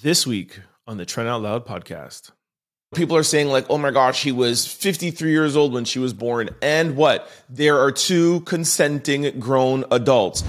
This week on the Trent Out Loud podcast. People are saying, like, oh my gosh, he was 53 years old when she was born. And what? There are two consenting grown adults.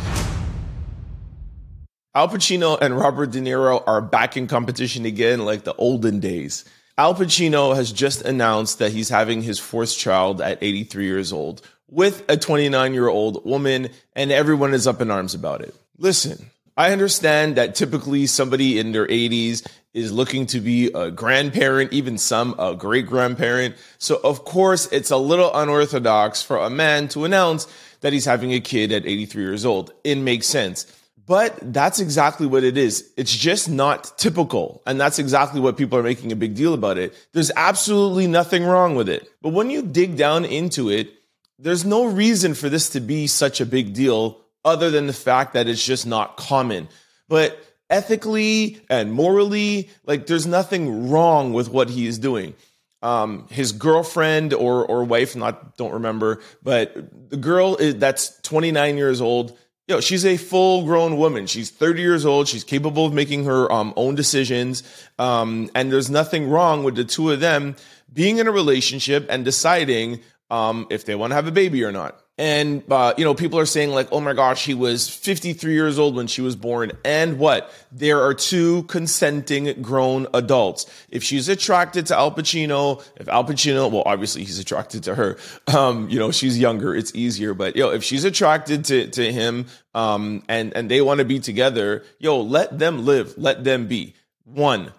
Al Pacino and Robert De Niro are back in competition again, like the olden days. Al Pacino has just announced that he's having his fourth child at 83 years old with a 29 year old woman, and everyone is up in arms about it. Listen, I understand that typically somebody in their 80s is looking to be a grandparent, even some a great grandparent. So, of course, it's a little unorthodox for a man to announce that he's having a kid at 83 years old. It makes sense. But that's exactly what it is. It's just not typical. And that's exactly what people are making a big deal about it. There's absolutely nothing wrong with it. But when you dig down into it, there's no reason for this to be such a big deal other than the fact that it's just not common. But ethically and morally, like there's nothing wrong with what he is doing. Um, his girlfriend or or wife, not don't remember, but the girl is, that's 29 years old. You know, she's a full grown woman. She's 30 years old. She's capable of making her um, own decisions. Um, and there's nothing wrong with the two of them being in a relationship and deciding um, if they want to have a baby or not. And, uh, you know, people are saying like, oh my gosh, he was 53 years old when she was born. And what? There are two consenting grown adults. If she's attracted to Al Pacino, if Al Pacino, well, obviously he's attracted to her. Um, you know, she's younger. It's easier. But, yo, if she's attracted to, to him, um, and, and they want to be together, yo, let them live. Let them be. One.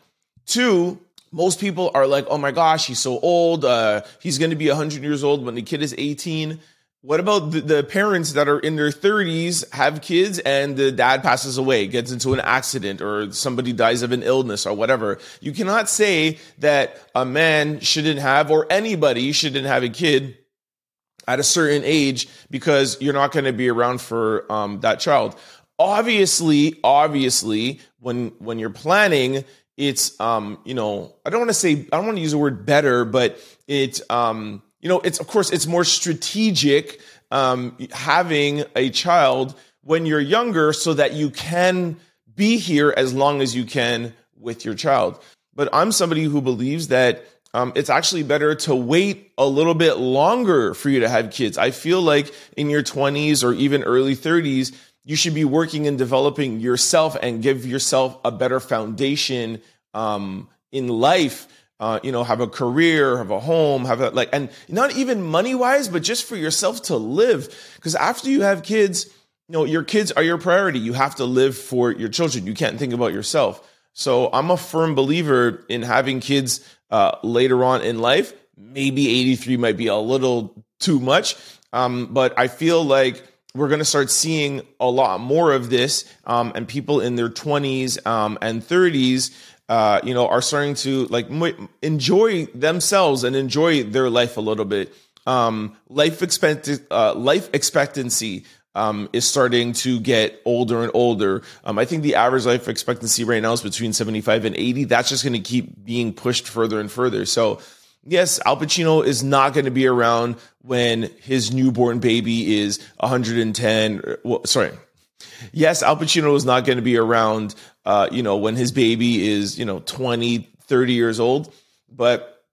Two, most people are like, oh my gosh, he's so old. Uh, he's going to be 100 years old when the kid is 18 what about the, parents that are in their 30s, have kids, and the dad passes away, gets into an accident, or somebody dies of an illness, or whatever? You cannot say that a man shouldn't have, or anybody shouldn't have a kid at a certain age because you're not going to be around for um, that child. Obviously, obviously, when when you're planning, it's um, you know, I don't want to say I don't want to use the word better, but it's um you know, it's of course it's more strategic um, having a child when you're younger so that you can be here as long as you can with your child. But I'm somebody who believes that um, it's actually better to wait a little bit longer for you to have kids. I feel like in your 20s or even early 30s, you should be working and developing yourself and give yourself a better foundation um, in life uh, you know, have a career, have a home, have a like, and not even money wise, but just for yourself to live. Because after you have kids, you know, your kids are your priority. You have to live for your children. You can't think about yourself. So I'm a firm believer in having kids uh, later on in life. Maybe 83 might be a little too much, um, but I feel like we're going to start seeing a lot more of this, um, and people in their 20s um, and 30s uh, you know, are starting to like m- enjoy themselves and enjoy their life a little bit. Um, life expect uh, life expectancy um, is starting to get older and older. Um, I think the average life expectancy right now is between 75 and 80. That's just going to keep being pushed further and further. So, yes, Al Pacino is not going to be around when his newborn baby is 110. Well, sorry. Yes, Al Pacino is not going to be around uh, you know, when his baby is, you know, 20, 30 years old, but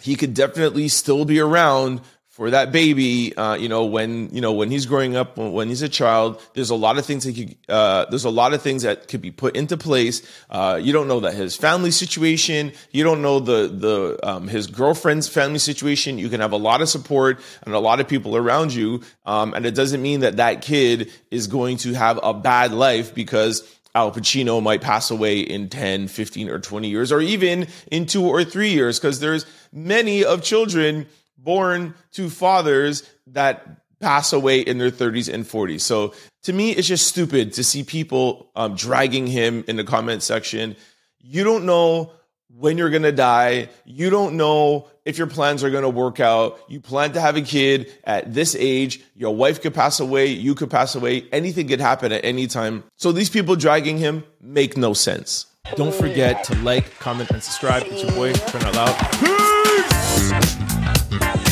he could definitely still be around for that baby, uh, you know, when you know when he's growing up, when, when he's a child, there's a lot of things that could, uh, there's a lot of things that could be put into place. Uh, you don't know that his family situation, you don't know the the um, his girlfriend's family situation. You can have a lot of support and a lot of people around you, um, and it doesn't mean that that kid is going to have a bad life because Al Pacino might pass away in 10, 15, or 20 years, or even in two or three years, because there's many of children born to fathers that pass away in their 30s and 40s. So to me, it's just stupid to see people um, dragging him in the comment section. You don't know when you're going to die. You don't know if your plans are going to work out. You plan to have a kid at this age. Your wife could pass away. You could pass away. Anything could happen at any time. So these people dragging him make no sense. Don't forget to like, comment, and subscribe. It's your boy, Trent Out Loud. Peace! Bye.